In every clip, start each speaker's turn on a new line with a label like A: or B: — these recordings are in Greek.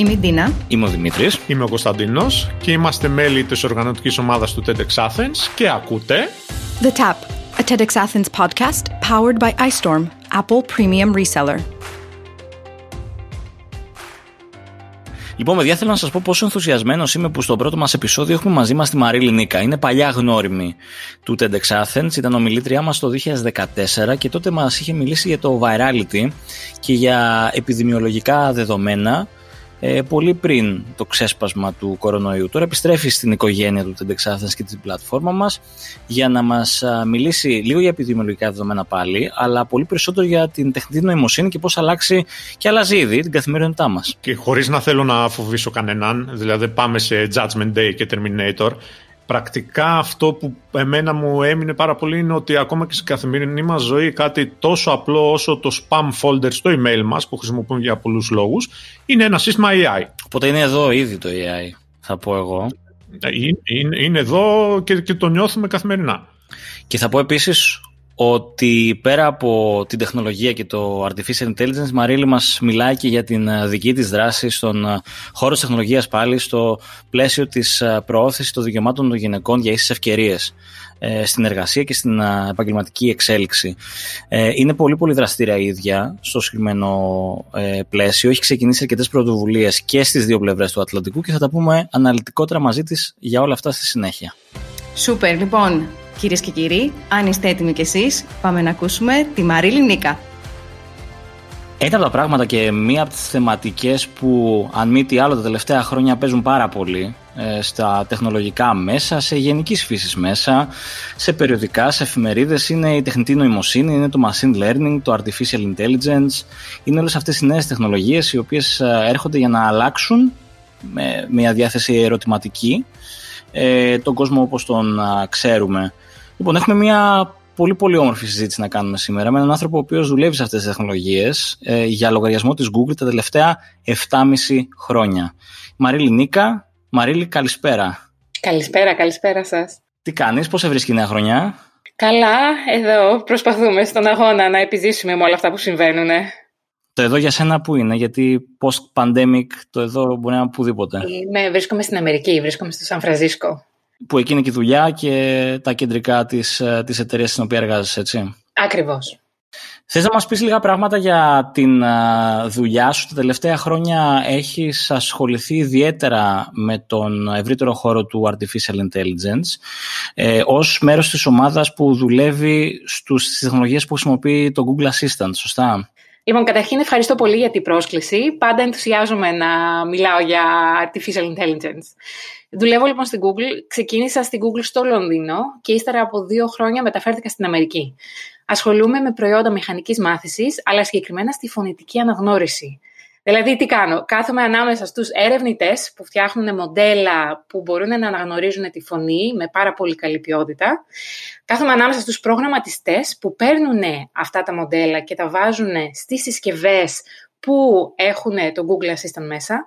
A: Είμαι η Ντίνα.
B: Είμαι ο Δημήτρης.
C: Είμαι ο Κωνσταντίνος και είμαστε μέλη της οργανωτικής ομάδας του TEDx Athens και ακούτε
A: The Tap, a TEDx Athens podcast powered by iStorm, Apple Premium Reseller.
B: Λοιπόν, παιδιά, θέλω να σας πω πόσο ενθουσιασμένος είμαι που στο πρώτο μας επεισόδιο έχουμε μαζί μας τη Μαρίλη Νίκα. Είναι παλιά γνώριμη του TEDx Athens, ήταν ομιλήτριά μας το 2014 και τότε μας είχε μιλήσει για το virality και για επιδημιολογικά δεδομένα ε, πολύ πριν το ξέσπασμα του κορονοϊού. Τώρα επιστρέφει στην οικογένεια του TEDx Athens και την πλατφόρμα μας για να μας μιλήσει λίγο για επιδημιολογικά δεδομένα πάλι, αλλά πολύ περισσότερο για την τεχνητή νοημοσύνη και πώς αλλάξει και αλλάζει ήδη την καθημερινότητά μας.
C: Και χωρίς να θέλω να φοβήσω κανέναν, δηλαδή πάμε σε Judgment Day και Terminator, πρακτικά αυτό που εμένα μου έμεινε πάρα πολύ είναι ότι ακόμα και στην καθημερινή μας ζωή κάτι τόσο απλό όσο το spam folder στο email μας που χρησιμοποιούμε για πολλούς λόγους είναι ένα σύστημα AI.
B: Οπότε είναι εδώ ήδη το AI θα πω εγώ.
C: Είναι, είναι εδώ και, και το νιώθουμε καθημερινά.
B: Και θα πω επίσης ότι πέρα από την τεχνολογία και το artificial intelligence, η Μαρίλη μας μιλάει και για την ε, δική της δράση στον ε, χώρο της τεχνολογίας πάλι, στο πλαίσιο της ε, προώθησης των δικαιωμάτων των γυναικών για ίσες ευκαιρίες στην εργασία και στην επαγγελματική εξέλιξη. Είναι πολύ πολύ δραστήρια η ίδια στο συγκεκριμένο πλαίσιο. Έχει ξεκινήσει αρκετές πρωτοβουλίες και στις δύο πλευρές του Ατλαντικού και θα τα πούμε αναλυτικότερα μαζί της για όλα αυτά στη συνέχεια.
A: Σούπερ, λοιπόν, Κυρίες και κύριοι, αν είστε έτοιμοι κι εσείς, πάμε να ακούσουμε τη Μαρίλη Νίκα.
B: Ένα από τα πράγματα και μία από τις θεματικές που αν μη τι άλλο τα τελευταία χρόνια παίζουν πάρα πολύ ε, στα τεχνολογικά μέσα, σε γενικής φύσης μέσα, σε περιοδικά, σε εφημερίδες, είναι η τεχνητή νοημοσύνη, είναι το machine learning, το artificial intelligence. Είναι όλες αυτές οι νέες τεχνολογίες οι οποίες ε, έρχονται για να αλλάξουν με μια διάθεση ερωτηματική ε, τον κόσμο όπως τον ξέρουμε. Λοιπόν, έχουμε μια πολύ πολύ όμορφη συζήτηση να κάνουμε σήμερα με έναν άνθρωπο ο οποίος δουλεύει σε αυτές τις τεχνολογίες ε, για λογαριασμό της Google τα τελευταία 7,5 χρόνια. Μαρίλη Νίκα. Μαρίλη, καλησπέρα.
D: Καλησπέρα, καλησπέρα σας.
B: Τι κάνεις, πώς σε βρίσκει η νέα χρονιά;
D: Καλά, εδώ προσπαθούμε στον αγώνα να επιζήσουμε με όλα αυτά που συμβαίνουν.
B: Το εδώ για σένα που είναι, γιατί post-pandemic το εδώ μπορεί να είναι οπουδήποτε.
D: Είμαι, βρίσκομαι στην Αμερική, βρίσκομαι στο Σαν Φρανσίσκο
B: που εκεί είναι και η δουλειά και τα κεντρικά της, ε, της εταιρείας στην οποία εργάζεσαι, έτσι.
D: Ακριβώς.
B: Θες να μας πεις λίγα πράγματα για την ε, δουλειά σου; Τα τελευταία χρόνια έχεις ασχοληθεί ιδιαίτερα με τον ευρύτερο χώρο του Artificial Intelligence ε, ως μέρος της ομάδας που δουλεύει στους, στις τεχνολογίες που χρησιμοποιεί το Google Assistant, σωστά;
D: Λοιπόν, καταρχήν ευχαριστώ πολύ για την πρόσκληση. Πάντα ενθουσιάζομαι να μιλάω για Artificial Intelligence. Δουλεύω λοιπόν στην Google. Ξεκίνησα στην Google στο Λονδίνο και ύστερα από δύο χρόνια μεταφέρθηκα στην Αμερική. Ασχολούμαι με προϊόντα μηχανικής μάθησης, αλλά συγκεκριμένα στη φωνητική αναγνώριση. Δηλαδή, τι κάνω; Κάθομαι ανάμεσα στους έρευνητές που φτιάχνουν μοντέλα που μπορούν να αναγνωρίζουν τη φωνή με πάρα πολύ καλή ποιότητα. Κάθομαι ανάμεσα στους προγραμματιστές που παίρνουν αυτά τα μοντέλα και τα βάζουν στις συσκευές που έχουν το Google Assistant μέσα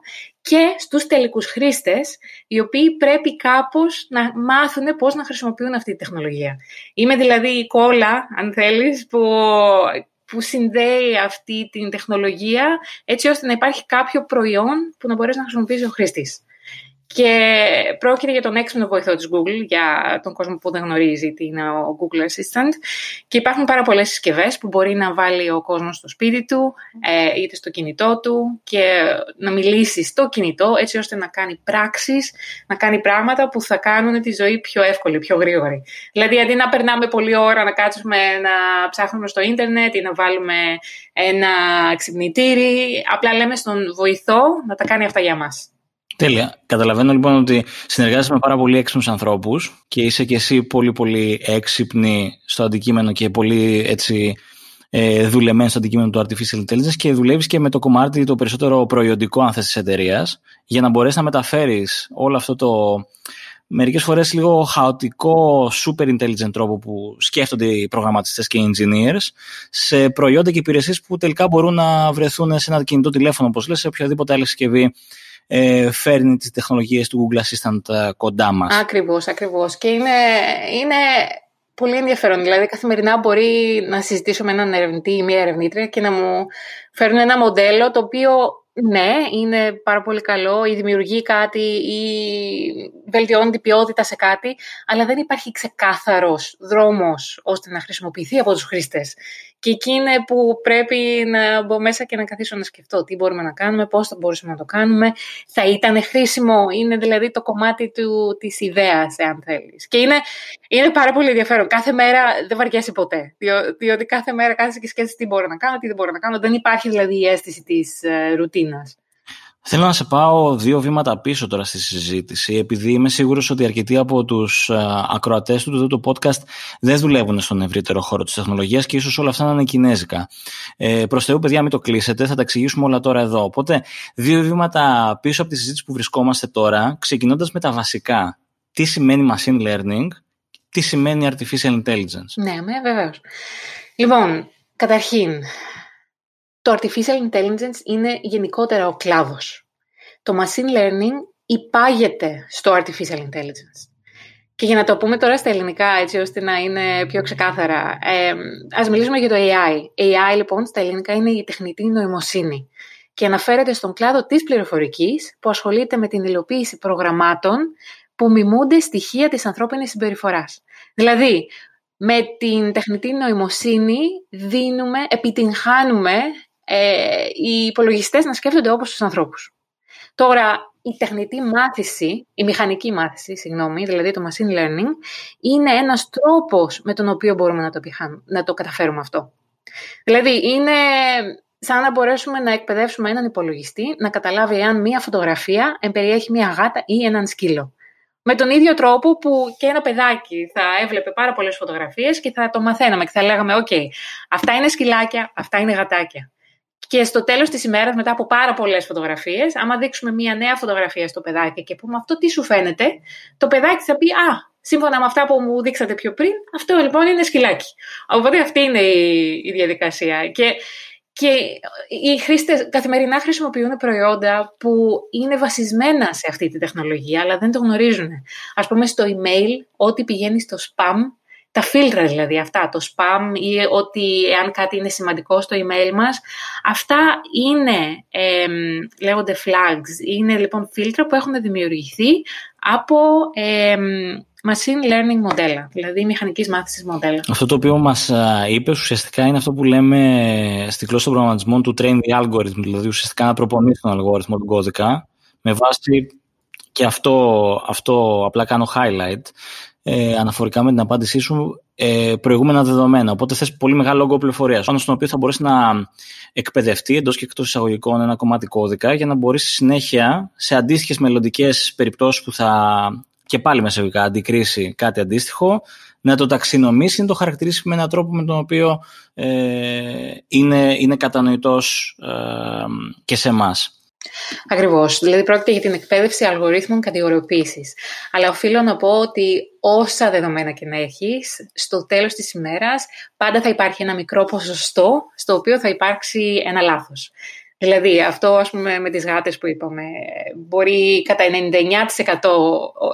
D: και στους τελικούς χρήστες, οι οποίοι πρέπει κάπως να μάθουν πώς να χρησιμοποιούν αυτή τη τεχνολογία. Είμαι δηλαδή η κόλλα, αν θέλεις, που, που συνδέει αυτή την τεχνολογία έτσι ώστε να υπάρχει κάποιο προϊόν που να μπορέσει να χρησιμοποιήσει ο χρήστης. Και πρόκειται για τον έξυπνο βοηθό της Google, για τον κόσμο που δεν γνωρίζει τι είναι ο Google Assistant. Και υπάρχουν πάρα πολλές συσκευές που μπορεί να βάλει ο κόσμος στο σπίτι του, ε, είτε στο κινητό του και να μιλήσει στο κινητό έτσι ώστε να κάνει πράξεις, να κάνει πράγματα που θα κάνουν τη ζωή πιο εύκολη, πιο γρήγορη. Δηλαδή αντί να περνάμε πολλή ώρα να κάτσουμε να ψάχνουμε στο ίντερνετ ή να βάλουμε ένα ξυπνητήρι, απλά λέμε στον βοηθό να τα κάνει αυτά για μας.
B: Τέλεια. Καταλαβαίνω λοιπόν ότι συνεργάζεσαι με πάρα πολύ έξυπνους ανθρώπους και είσαι και εσύ πολύ πολύ έξυπνη στο αντικείμενο και πολύ έτσι ε, δουλεμένη στο αντικείμενο του Artificial Intelligence και δουλεύεις και με το κομμάτι το περισσότερο προϊόντικό αν θες της εταιρείας για να μπορέσεις να μεταφέρεις όλο αυτό το μερικές φορές λίγο χαοτικό super intelligent τρόπο που σκέφτονται οι προγραμματιστές και οι engineers σε προϊόντα και υπηρεσίες που τελικά μπορούν να βρεθούν σε ένα κινητό τηλέφωνο όπως λες σε οποιαδήποτε άλλη συσκευή ε, φέρνει τις τεχνολογίες του Google Assistant ε, κοντά μας.
D: Ακριβώς, ακριβώς. Και είναι, είναι πολύ ενδιαφέρον. Δηλαδή, καθημερινά μπορεί να συζητήσω με έναν ερευνητή ή μία ερευνήτρια και να μου φέρουν ένα μοντέλο το οποίο ναι, είναι πάρα πολύ καλό ή δημιουργεί κάτι ή βελτιώνει την ποιότητα σε κάτι, αλλά δεν υπάρχει ξεκάθαρος δρόμος ώστε να χρησιμοποιηθεί από τους χρήστες. Και εκεί είναι που πρέπει να μπω μέσα και να καθίσω να σκεφτώ τι μπορούμε να κάνουμε, πώς θα μπορούσαμε να το κάνουμε. Θα ήταν χρήσιμο, είναι δηλαδή το κομμάτι του, της ιδέας, εάν θέλεις. Και είναι, είναι πάρα πολύ ενδιαφέρον. Κάθε μέρα δεν βαριέσαι ποτέ, διότι κάθε μέρα κάθεσαι και σκέφτεσαι τι μπορώ να κάνω, τι δεν μπορώ να κάνω. Δεν υπάρχει δηλαδή η αίσθηση της uh, ρουτίνας.
B: Θέλω να σε πάω δύο βήματα πίσω τώρα στη συζήτηση, επειδή είμαι σίγουρος ότι αρκετοί από τους ε, ακροατές του το podcast δεν δουλεύουν στον ευρύτερο χώρο της τεχνολογίας και ίσως όλα αυτά να είναι κινέζικα. Ε, προς Θεού, παιδιά, μην το κλείσετε, θα τα εξηγήσουμε όλα τώρα εδώ. Οπότε, δύο βήματα πίσω από τη συζήτηση που βρισκόμαστε τώρα, ξεκινώντας με τα βασικά. Τι σημαίνει machine learning, τι σημαίνει artificial intelligence;
D: Ναι, με, βεβαίως. Λοιπόν, καταρχήν, το artificial intelligence είναι γενικότερα ο κλάδος. Το machine learning υπάγεται στο artificial intelligence. Και για να το πούμε τώρα στα ελληνικά, έτσι ώστε να είναι πιο ξεκάθαρα, ε, ας μιλήσουμε για το AI. AI, λοιπόν, στα ελληνικά είναι η τεχνητή νοημοσύνη και αναφέρεται στον κλάδο της πληροφορικής που ασχολείται με την υλοποίηση προγραμμάτων που μιμούνται στοιχεία της ανθρώπινης συμπεριφοράς. Δηλαδή, με την τεχνητή νοημοσύνη δίνουμε, επιτυγχάνουμε ε, οι υπολογιστές να σκέφτονται όπως τους ανθρώπους. Τώρα, η τεχνητή μάθηση, η μηχανική μάθηση, συγγνώμη, δηλαδή το machine learning, είναι ένας τρόπος με τον οποίο μπορούμε να το, να το καταφέρουμε αυτό. Δηλαδή, είναι σαν να μπορέσουμε να εκπαιδεύσουμε έναν υπολογιστή να καταλάβει εάν μία φωτογραφία εμπεριέχει μία γάτα ή έναν σκύλο. Με τον ίδιο τρόπο που και ένα παιδάκι θα έβλεπε πάρα πολλές φωτογραφίες και θα το μαθαίναμε και θα λέγαμε «ΟΚ, αυτά είναι σκυλάκια, αυτά είναι γατάκια». Και στο τέλος της ημέρας, μετά από πάρα πολλές φωτογραφίες, άμα δείξουμε μία νέα φωτογραφία στο παιδάκι και πούμε αυτό τι σου φαίνεται, το παιδάκι θα πει Α, σύμφωνα με αυτά που μου δείξατε πιο πριν, αυτό λοιπόν είναι σκυλάκι. Οπότε αυτή είναι η, διαδικασία. Και, και οι χρήστες καθημερινά χρησιμοποιούν προϊόντα που είναι βασισμένα σε αυτή τη τεχνολογία, αλλά δεν το γνωρίζουν. Α πούμε στο email, ό,τι πηγαίνει στο spam τα φίλτρα δηλαδή αυτά, το spam ή ότι εάν κάτι είναι σημαντικό στο email μας, αυτά είναι, ε, λέγονται flags, είναι λοιπόν φίλτρα που έχουν δημιουργηθεί από ε, machine learning μοντέλα, δηλαδή μηχανικής μάθησης μοντέλα.
B: Αυτό το οποίο μας είπες ουσιαστικά είναι αυτό που λέμε στη γλώσσα των προγραμματισμών του train the algorithm, δηλαδή ουσιαστικά να προπονείς τον αλγόριθμο, του κώδικα, με βάση και αυτό, αυτό απλά κάνω highlight, ε, αναφορικά με την απάντησή σου ε, προηγούμενα δεδομένα. Οπότε θες πολύ μεγάλο όγκο πληροφορίας, πάνω στον οποίο θα μπορέσει να εκπαιδευτεί εντός και εκτός εισαγωγικών ένα κομμάτι κώδικα για να μπορείς συνέχεια σε αντίστοιχες μελλοντικές περιπτώσεις που θα και πάλι μεσαιβικά αντικρίσει κάτι αντίστοιχο, να το ταξινομήσει, να το χαρακτηρίσει με έναν τρόπο με τον οποίο ε, είναι, είναι κατανοητός ε, και σε εμάς.
D: Ακριβώς. Δηλαδή, πρόκειται για την εκπαίδευση αλγορίθμων κατηγοριοποίησης. Αλλά οφείλω να πω ότι όσα δεδομένα και να έχεις, στο τέλος της ημέρας πάντα θα υπάρχει ένα μικρό ποσοστό στο οποίο θα υπάρξει ένα λάθος. Δηλαδή, αυτό ας πούμε με τις γάτες που είπαμε, μπορεί κατά 99%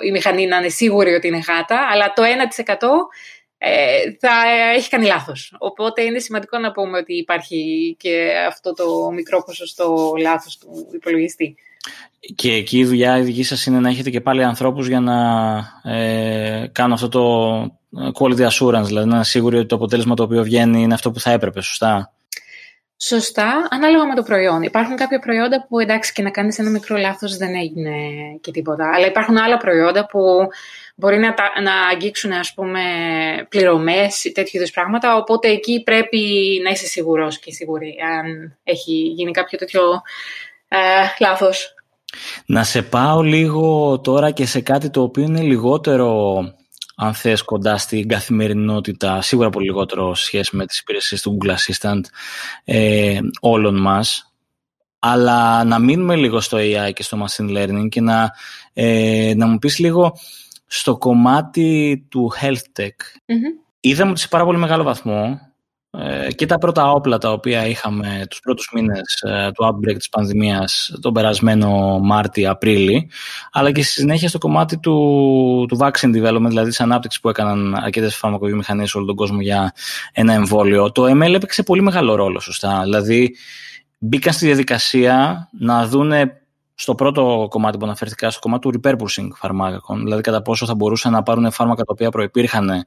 D: η μηχανή να είναι σίγουρη ότι είναι γάτα, αλλά το 1% ε, θα έχει κάνει λάθος. Οπότε είναι σημαντικό να πούμε ότι υπάρχει και αυτό το μικρό ποσοστό λάθος του υπολογιστή.
B: Και εκεί η δουλειά η δική σας είναι να έχετε και πάλι ανθρώπους για να ε, κάνουν αυτό το quality assurance, δηλαδή να είναι σίγουροι ότι το αποτέλεσμα το οποίο βγαίνει είναι αυτό που θα έπρεπε, σωστά;
D: Σωστά, ανάλογα με το προϊόν. Υπάρχουν κάποια προϊόντα που εντάξει και να κάνεις ένα μικρό λάθος δεν έγινε και τίποτα. Αλλά υπάρχουν άλλα προϊόντα που μπορεί να, να αγγίξουν ας πούμε πληρωμές ή τέτοιου είδους πράγματα, οπότε εκεί πρέπει να είσαι σίγουρος και σίγουρη αν έχει γίνει κάποιο τέτοιο ε, λάθος.
B: Να σε πάω λίγο τώρα και σε κάτι το οποίο είναι λιγότερο αν θες κοντά στην καθημερινότητα, σίγουρα πολύ λιγότερο σχέση με τις υπηρεσίες του Google Assistant ε, όλων μας, αλλά να μείνουμε λίγο στο AI και στο Machine Learning και να, ε, να μου πεις λίγο στο κομμάτι του health tech. Mm-hmm. Είδαμε ότι σε πάρα πολύ μεγάλο βαθμό ε, και τα πρώτα όπλα τα οποία είχαμε τους πρώτους μήνες ε, του outbreak της πανδημίας τον περασμένο Μάρτι-Απρίλη αλλά και στη συνέχεια στο κομμάτι του, του vaccine development δηλαδή της ανάπτυξης που έκαναν αρκετές φαρμακοβιομηχανίες σε όλο τον κόσμο για ένα εμβόλιο το ML έπαιξε πολύ μεγάλο ρόλο σωστά δηλαδή μπήκαν στη διαδικασία να δούνε στο πρώτο κομμάτι που αναφέρθηκα, στο κομμάτι του repurposing φαρμάκων, δηλαδή κατά πόσο θα μπορούσαν να πάρουν φάρμακα τα οποία προϋπήρχαν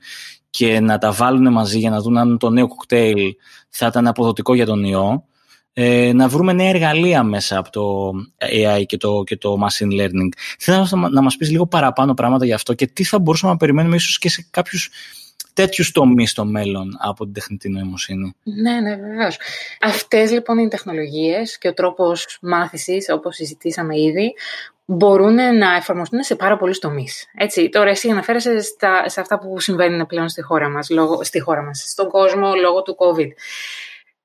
B: και να τα βάλουν μαζί για να δουν αν το νέο κοκτέιλ θα ήταν αποδοτικό για τον ιό, ε, να βρούμε νέα εργαλεία μέσα από το AI και το, και το machine learning. Θέλω να μας πεις λίγο παραπάνω πράγματα για αυτό και τι θα μπορούσαμε να περιμένουμε ίσως και σε κάποιους τέτοιους τομείς στο μέλλον από την τεχνητή νοημοσύνη.
D: Ναι, ναι, βεβαίως. Αυτές λοιπόν οι τεχνολογίες και ο τρόπος μάθησης, όπως συζητήσαμε ήδη, μπορούν να εφαρμοστούν σε πάρα πολλούς τομείς. Τώρα, εσύ αναφέρεσαι στα, σε αυτά που συμβαίνουν πλέον στη χώρα μας, στη χώρα μας, στον κόσμο λόγω του COVID.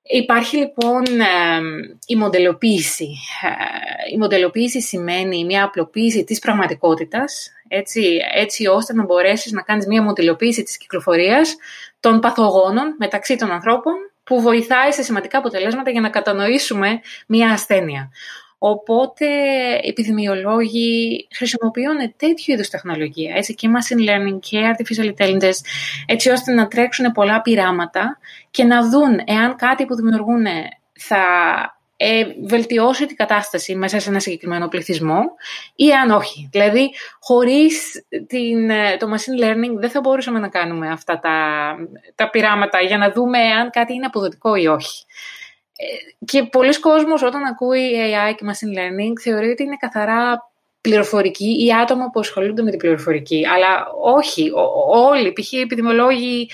D: Υπάρχει λοιπόν η μοντελοποίηση. Ε, η μοντελοποίηση σημαίνει μια απλοποίηση της πραγματικότητας, έτσι, έτσι ώστε να μπορέσεις να κάνεις μια μοντελοποίηση της κυκλοφορίας των παθογόνων μεταξύ των ανθρώπων που βοηθάει σε σημαντικά αποτελέσματα για να κατανοήσουμε μια ασθένεια. Οπότε, επιδημιολόγοι χρησιμοποιούν τέτοιου είδους τεχνολογία, έτσι και machine learning και artificial intelligence, έτσι ώστε να τρέξουν πολλά πειράματα και να δουν εάν κάτι που δημιουργούν θα ε, βελτιώσει την κατάσταση μέσα σε ένα συγκεκριμένο πληθυσμό ή αν όχι. Δηλαδή, χωρίς την, ε, το machine learning δεν θα μπορούσαμε να κάνουμε αυτά τα, τα πειράματα για να δούμε αν κάτι είναι αποδοτικό ή όχι. Και πολλοί κόσμος όταν ακούει AI και machine learning θεωρεί ότι είναι καθαρά πληροφορική ή άτομα που ασχολούνται με την πληροφορική. Αλλά όχι, όλοι, π.χ. οι επιδημολόγοι,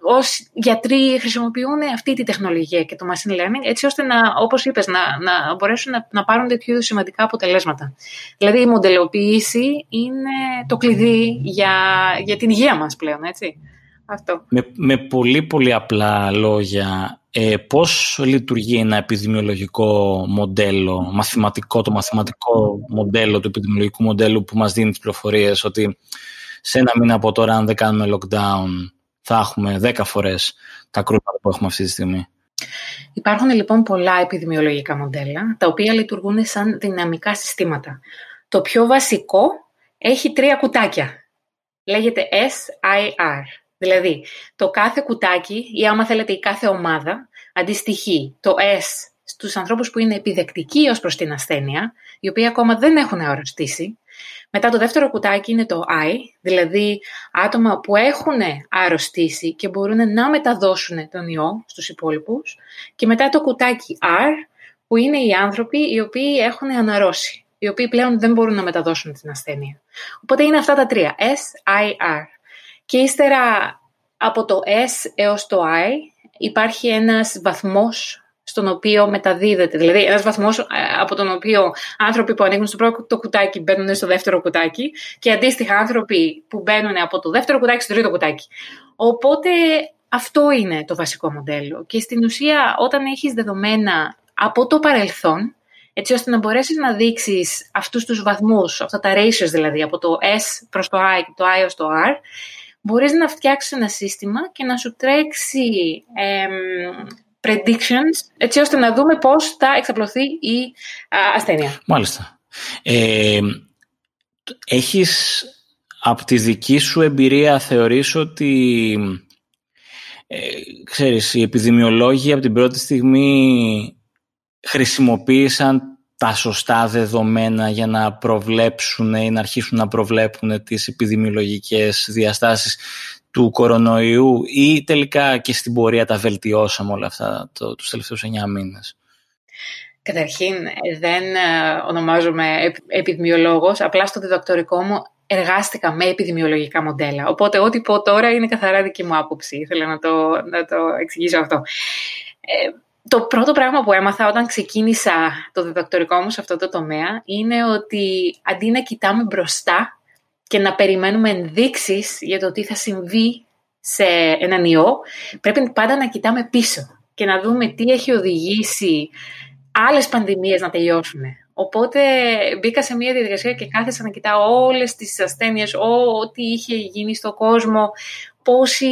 D: ως γιατροί χρησιμοποιούν αυτή τη τεχνολογία και το machine learning έτσι ώστε να, όπως είπες, να, να μπορέσουν να, να πάρουν τέτοιου είδους σημαντικά αποτελέσματα. Δηλαδή η μοντελοποίηση είναι το κλειδί για, για την υγεία μας πλέον, έτσι. Αυτό.
B: Με, με πολύ πολύ απλά λόγια, ε, πώς λειτουργεί ένα επιδημιολογικό μοντέλο, μαθηματικό, το μαθηματικό μοντέλο του επιδημιολογικού μοντέλου που μας δίνει τις πληροφορίες ότι σε ένα μήνα από τώρα αν δεν κάνουμε lockdown θα έχουμε 10 φορές τα κρούσματα που έχουμε αυτή τη στιγμή.
D: Υπάρχουν λοιπόν πολλά επιδημιολογικά μοντέλα, τα οποία λειτουργούν σαν δυναμικά συστήματα. Το πιο βασικό έχει τρία κουτάκια. Λέγεται SIR. Δηλαδή, το κάθε κουτάκι ή άμα θέλετε η κάθε ομάδα αντιστοιχεί το S στους ανθρώπους που είναι επιδεκτικοί ως προς την ασθένεια, οι οποίοι ακόμα δεν έχουν αρρωστήσει. Μετά το δεύτερο κουτάκι είναι το I, δηλαδή άτομα που έχουν αρρωστήσει και μπορούν να μεταδώσουν τον ιό στους υπόλοιπους. Και μετά το κουτάκι R, που είναι οι άνθρωποι οι οποίοι έχουν αναρρώσει, οι οποίοι πλέον δεν μπορούν να μεταδώσουν την ασθένεια. Οπότε είναι αυτά τα τρία, S, I, R. Και ύστερα από το S έως το I υπάρχει ένας βαθμός στον οποίο μεταδίδεται. Δηλαδή, ένας βαθμός ε, από τον οποίο άνθρωποι που ανοίγουν στο πρώτο κουτάκι μπαίνουν στο δεύτερο κουτάκι και αντίστοιχα άνθρωποι που μπαίνουν από το δεύτερο κουτάκι στο τρίτο κουτάκι. Οπότε αυτό είναι το βασικό μοντέλο. Και στην ουσία, όταν έχεις δεδομένα από το παρελθόν, έτσι ώστε να μπορέσεις να δείξεις αυτούς τους βαθμούς, αυτά τα ratios δηλαδή, από το S προς το I και το I ως το R, μπορείς να φτιάξεις ένα σύστημα και να σου τρέξει predictions, έτσι ώστε να δούμε πώς θα εξαπλωθεί η ασθένεια.
B: Μάλιστα. Ε, έχεις από τη δική σου εμπειρία θεωρείς ότι ε, ξέρεις, οι επιδημιολόγοι από την πρώτη στιγμή χρησιμοποίησαν τα σωστά δεδομένα για να προβλέψουν ή να αρχίσουν να προβλέπουν τις επιδημιολογικές διαστάσεις του κορονοϊού ή τελικά και στην πορεία τα βελτιώσαμε όλα αυτά το, τους τελευταίους 9 μήνες;
D: Καταρχήν, δεν ε, ονομάζομαι επιδημιολόγος, απλά στο διδακτορικό μου εργάστηκα με επιδημιολογικά μοντέλα. Οπότε ό,τι πω τώρα είναι καθαρά δική μου άποψη. Ήθελα να το, να το εξηγήσω αυτό. Ε, το πρώτο πράγμα που έμαθα όταν ξεκίνησα το διδακτορικό μου σε αυτό το τομέα είναι ότι αντί να κοιτάμε μπροστά και να περιμένουμε ενδείξεις για το τι θα συμβεί σε έναν ιό, πρέπει πάντα να κοιτάμε πίσω και να δούμε τι έχει οδηγήσει άλλες πανδημίες να τελειώσουν. Οπότε μπήκα σε μια διαδικασία και κάθεσα να κοιτάω όλες τις ασθένειες, ό,τι είχε γίνει στον κόσμο, πόσοι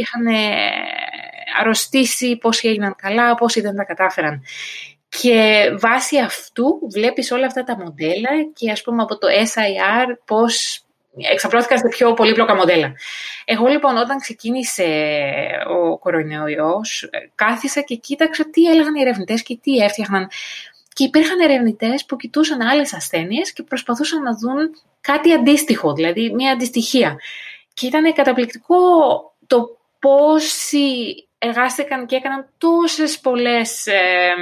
D: είχαν αρρωστήσει, πόσοι έγιναν καλά, πόσοι δεν τα κατάφεραν. Και βάσει αυτού βλέπεις όλα αυτά τα μοντέλα και ας πούμε από το SIR πώς εξαπλώθηκαν σε πιο πολύπλοκα μοντέλα. Εγώ λοιπόν όταν ξεκίνησε ο κορονοϊός, κάθισα και κοίταξα τι έλεγαν οι ερευνητές και τι έφτιαχναν. Και υπήρχαν ερευνητές που κοιτούσαν άλλες ασθένειες και προσπαθούσαν να δουν κάτι αντίστοιχο, δηλαδή μια αντιστοιχία. Και ήταν καταπληκτικό το πόσοι εργάστηκαν και έκαναν τόσες πολλές ε,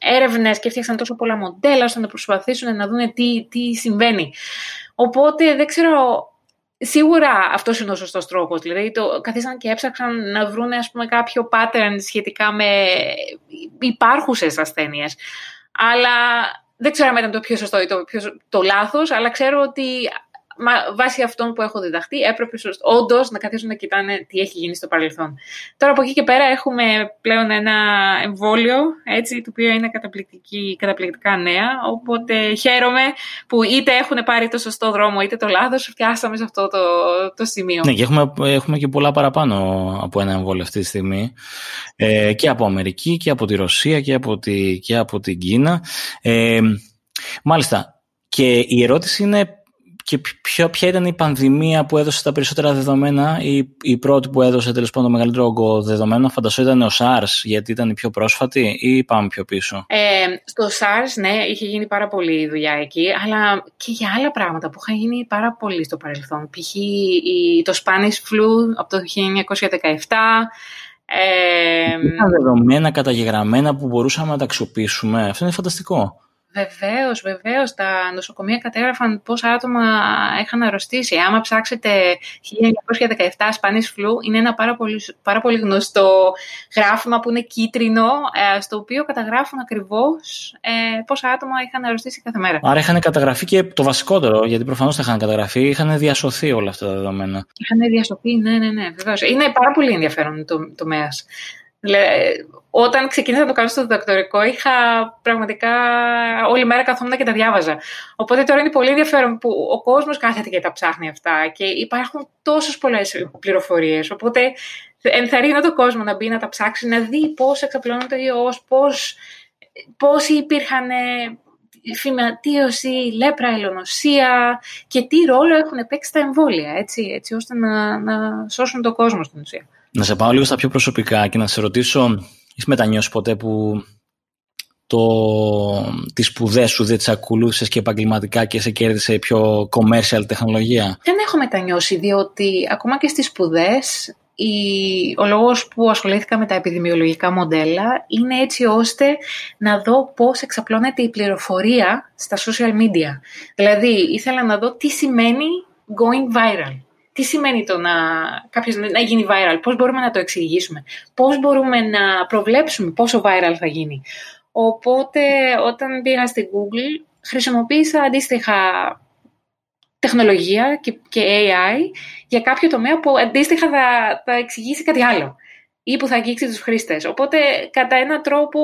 D: έρευνες και έφτιαξαν τόσο πολλά μοντέλα ώστε να προσπαθήσουν να δουν τι, τι συμβαίνει. Οπότε δεν ξέρω, σίγουρα αυτός είναι ο σωστός τρόπος. Δηλαδή το, καθίσαν και έψαξαν να βρουν ας πούμε, κάποιο pattern σχετικά με υπάρχουσες ασθένειες. Αλλά δεν ξέρω αν ήταν το πιο σωστό ή το, πιο, το λάθος, αλλά ξέρω ότι μα, βάσει αυτών που έχω διδαχτεί, έπρεπε όντως να καθίσουν να κοιτάνε τι έχει γίνει στο παρελθόν. Τώρα από εκεί και πέρα έχουμε πλέον ένα εμβόλιο, έτσι, το οποίο είναι καταπληκτικά νέα. Οπότε χαίρομαι που είτε έχουν πάρει το σωστό δρόμο, είτε το λάθος, φτιάσαμε σε αυτό το, το σημείο.
B: Ναι, και έχουμε, έχουμε και πολλά παραπάνω από ένα εμβόλιο αυτή τη στιγμή. Ε, και από Αμερική και από τη Ρωσία και από, τη, και από την Κίνα. Ε, μάλιστα. Και η ερώτηση είναι και ποιο, ποια ήταν η πανδημία που έδωσε τα περισσότερα δεδομένα, η, η πρώτη που έδωσε τέλος πάντων το μεγαλύτερο όγκο δεδομένων, φαντασώ ήταν ο SARS, γιατί ήταν η πιο πρόσφατη, ή πάμε πιο πίσω;
D: Ε, στο SARS, ναι, είχε γίνει πάρα πολύ δουλειά εκεί, αλλά και για άλλα πράγματα που είχαν γίνει πάρα πολύ στο παρελθόν. Π.χ. το Spanish flu από το 1917.
B: Ε, δεδομένα καταγεγραμμένα που μπορούσαμε να τα αξιοποιήσουμε. Αυτό είναι φανταστικό.
D: Βεβαίως, βεβαίως. Τα νοσοκομεία κατέγραφαν πόσα άτομα είχαν αρρωστήσει. Άμα ψάξετε 1917 Spanish flu, είναι ένα πάρα πολύ, πάρα πολύ γνωστό γράφημα που είναι κίτρινο, ε, στο οποίο καταγράφουν ακριβώς ε, πόσα άτομα είχαν αρρωστήσει κάθε μέρα.
B: Άρα είχαν καταγραφεί και το βασικότερο, γιατί προφανώς τα είχαν καταγραφεί, είχαν διασωθεί όλα αυτά τα δεδομένα.
D: Είχαν διασωθεί, ναι, ναι, ναι, βεβαίως. Είναι πάρα πολύ ενδιαφέρον το τομέα. Όταν ξεκίνησα να το κάνω στο διδακτορικό, είχα πραγματικά όλη μέρα καθόμουν και τα διάβαζα. Οπότε τώρα είναι πολύ ενδιαφέρον που ο κόσμος κάθεται και τα ψάχνει αυτά και υπάρχουν τόσες πολλές πληροφορίες. Οπότε ενθαρρύνω τον κόσμο να μπει να τα ψάξει, να δει πώς εξαπλώνεται το ιός, πώς, πώς υπήρχαν ε, φυματίωση, λέπρα, ελονοσία και τι ρόλο έχουν παίξει τα εμβόλια, έτσι, έτσι ώστε να, να σώσουν τον κόσμο στην ουσία.
B: Να σε πάω λίγο στα πιο προσωπικά και να σε ρωτήσω, έχει μετανιώσει ποτέ που το, τις σπουδές σου δεν τις ακολούθησες και επαγγελματικά και σε κέρδισε πιο commercial τεχνολογία;
D: Δεν έχω μετανιώσει, διότι ακόμα και στις σπουδές ο λόγος που ασχολήθηκα με τα επιδημιολογικά μοντέλα είναι έτσι ώστε να δω πώς εξαπλώνεται η πληροφορία στα social media. Δηλαδή, ήθελα να δω τι σημαίνει going viral τι σημαίνει το να κάποιος να γίνει viral, πώς μπορούμε να το εξηγήσουμε, πώς μπορούμε να προβλέψουμε πόσο viral θα γίνει; Οπότε όταν πήγα στην Google χρησιμοποίησα αντίστοιχα τεχνολογία και, AI για κάποιο τομέα που αντίστοιχα θα, θα εξηγήσει κάτι άλλο ή που θα αγγίξει τους χρήστες. Οπότε, κατά έναν τρόπο,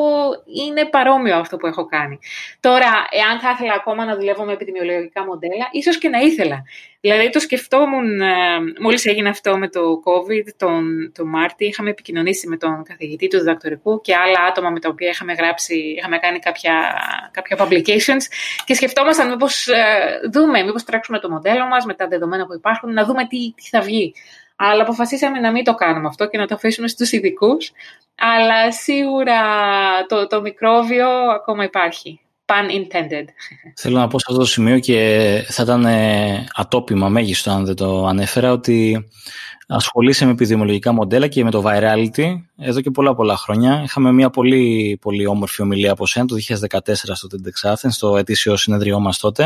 D: είναι παρόμοιο αυτό που έχω κάνει. Τώρα, εάν θα ήθελα ακόμα να δουλεύω με επιδημιολογικά μοντέλα, ίσως και να ήθελα. Δηλαδή, το σκεφτόμουν, ε, μόλις έγινε αυτό με το COVID, τον, τον Μάρτι, είχαμε επικοινωνήσει με τον καθηγητή του διδακτορικού και άλλα άτομα με τα οποία είχαμε γράψει, είχαμε κάνει κάποια, κάποια publications και σκεφτόμασταν μήπως ε, δούμε, μήπως τρέξουμε το μοντέλο μας με τα δεδομένα που υπάρχουν, να δούμε τι, τι θα βγει. Αλλά αποφασίσαμε να μην το κάνουμε αυτό και να το αφήσουμε στους ειδικούς. Αλλά σίγουρα το, το μικρόβιο ακόμα υπάρχει. Pun intended.
B: Θέλω να πω σε αυτό το σημείο και θα ήταν ε, ατόπιμα μέγιστο αν δεν το ανέφερα ότι ασχολείσαι με επιδημιολογικά μοντέλα και με το virality εδώ και πολλά πολλά χρόνια. Είχαμε μια πολύ, πολύ όμορφη ομιλία από σένα το 2014 στο TEDx Athens, στο ετήσιο συνεδριό μας τότε.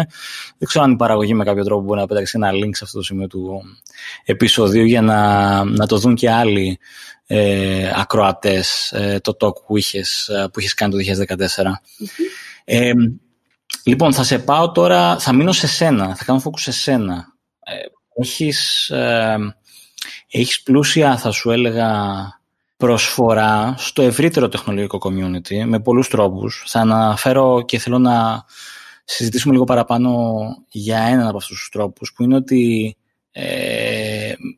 B: Δεν ξέρω αν η παραγωγή με κάποιο τρόπο μπορεί να πέταξει ένα link σε αυτό το σημείο του επεισοδίου για να, να το δουν και άλλοι ε, ακροατές ε, το talk που είχες, ε, που είχες κάνει το 2014. Ε, λοιπόν, θα σε πάω τώρα, θα μείνω σε σένα, θα κάνω focus σε σένα. Ε, έχεις, ε, έχεις πλούσια, θα σου έλεγα, προσφορά στο ευρύτερο τεχνολογικό community με πολλούς τρόπους. Θα αναφέρω και θέλω να συζητήσουμε λίγο παραπάνω για έναν από αυτούς τους τρόπους που είναι ότι ε,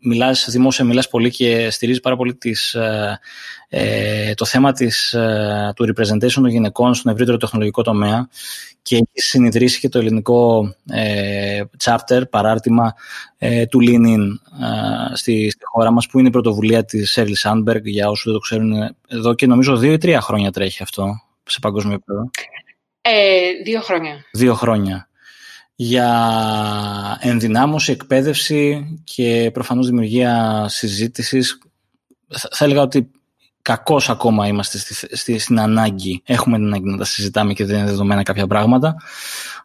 B: μιλάς δημόσια, μιλάς πολύ και στηρίζει πάρα πολύ τις, ε, ε, το θέμα της, ε, του representation των γυναικών στον ευρύτερο τεχνολογικό τομέα και έχει συνειδρήσει και το ελληνικό ε, chapter, παράρτημα ε, του Lean στη, στη, χώρα μας που είναι η πρωτοβουλία της Σέρλι Σάντμπεργκ για όσους δεν το ξέρουν εδώ και νομίζω δύο ή τρία χρόνια τρέχει αυτό σε παγκόσμιο επίπεδο.
D: δύο χρόνια.
B: Δύο χρόνια για ενδυνάμωση, εκπαίδευση και προφανώς δημιουργία συζήτησης. Θα έλεγα ότι κακώς ακόμα είμαστε στη, στη, στην ανάγκη. Έχουμε την ανάγκη να τα συζητάμε και δεν είναι δεδομένα κάποια πράγματα.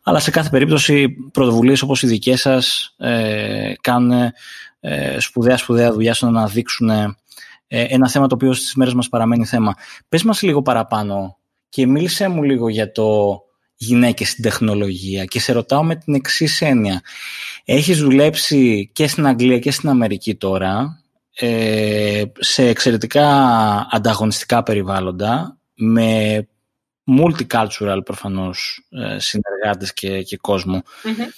B: Αλλά σε κάθε περίπτωση πρωτοβουλίες όπως οι δικές σας ε, κάνουν ε, σπουδαία σπουδαία δουλειά στο να δείξουν ε, ένα θέμα το οποίο στις μέρες μας παραμένει θέμα. Πες μας λίγο παραπάνω και μίλησέ μου λίγο για το γυναίκες στην τεχνολογία και σε ρωτάω με την εξής έννοια. Έχεις δουλέψει και στην Αγγλία και στην Αμερική τώρα ε, σε εξαιρετικά ανταγωνιστικά περιβάλλοντα με multicultural προφανώς ε, συνεργάτες και, και κόσμο. Mm-hmm.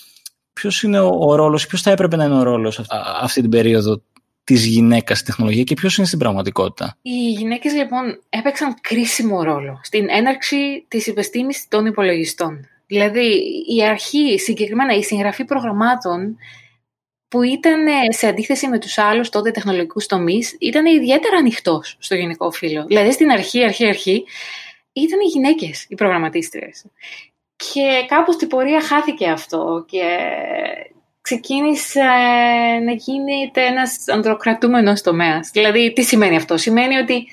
B: Ποιος είναι ο, ο ρόλος, ποιος θα έπρεπε να είναι ο ρόλος αυτή την περίοδο της γυναίκας στην τεχνολογία και ποιος είναι στην πραγματικότητα;
D: Οι γυναίκες λοιπόν έπαιξαν κρίσιμο ρόλο στην έναρξη της επιστήμη των υπολογιστών. Δηλαδή η αρχή, συγκεκριμένα η συγγραφή προγραμμάτων που ήταν σε αντίθεση με τους άλλους τότε τεχνολογικούς τομείς, ήταν ιδιαίτερα ανοιχτός στο γενικό φύλλο. Δηλαδή στην αρχή, αρχή, αρχή, ήταν οι γυναίκες οι προγραμματίστριες. Και κάπως στην πορεία χάθηκε αυτό και ξεκίνησε να γίνεται ένας ανδροκρατούμενος τομέας. Δηλαδή, τι σημαίνει αυτό; Σημαίνει ότι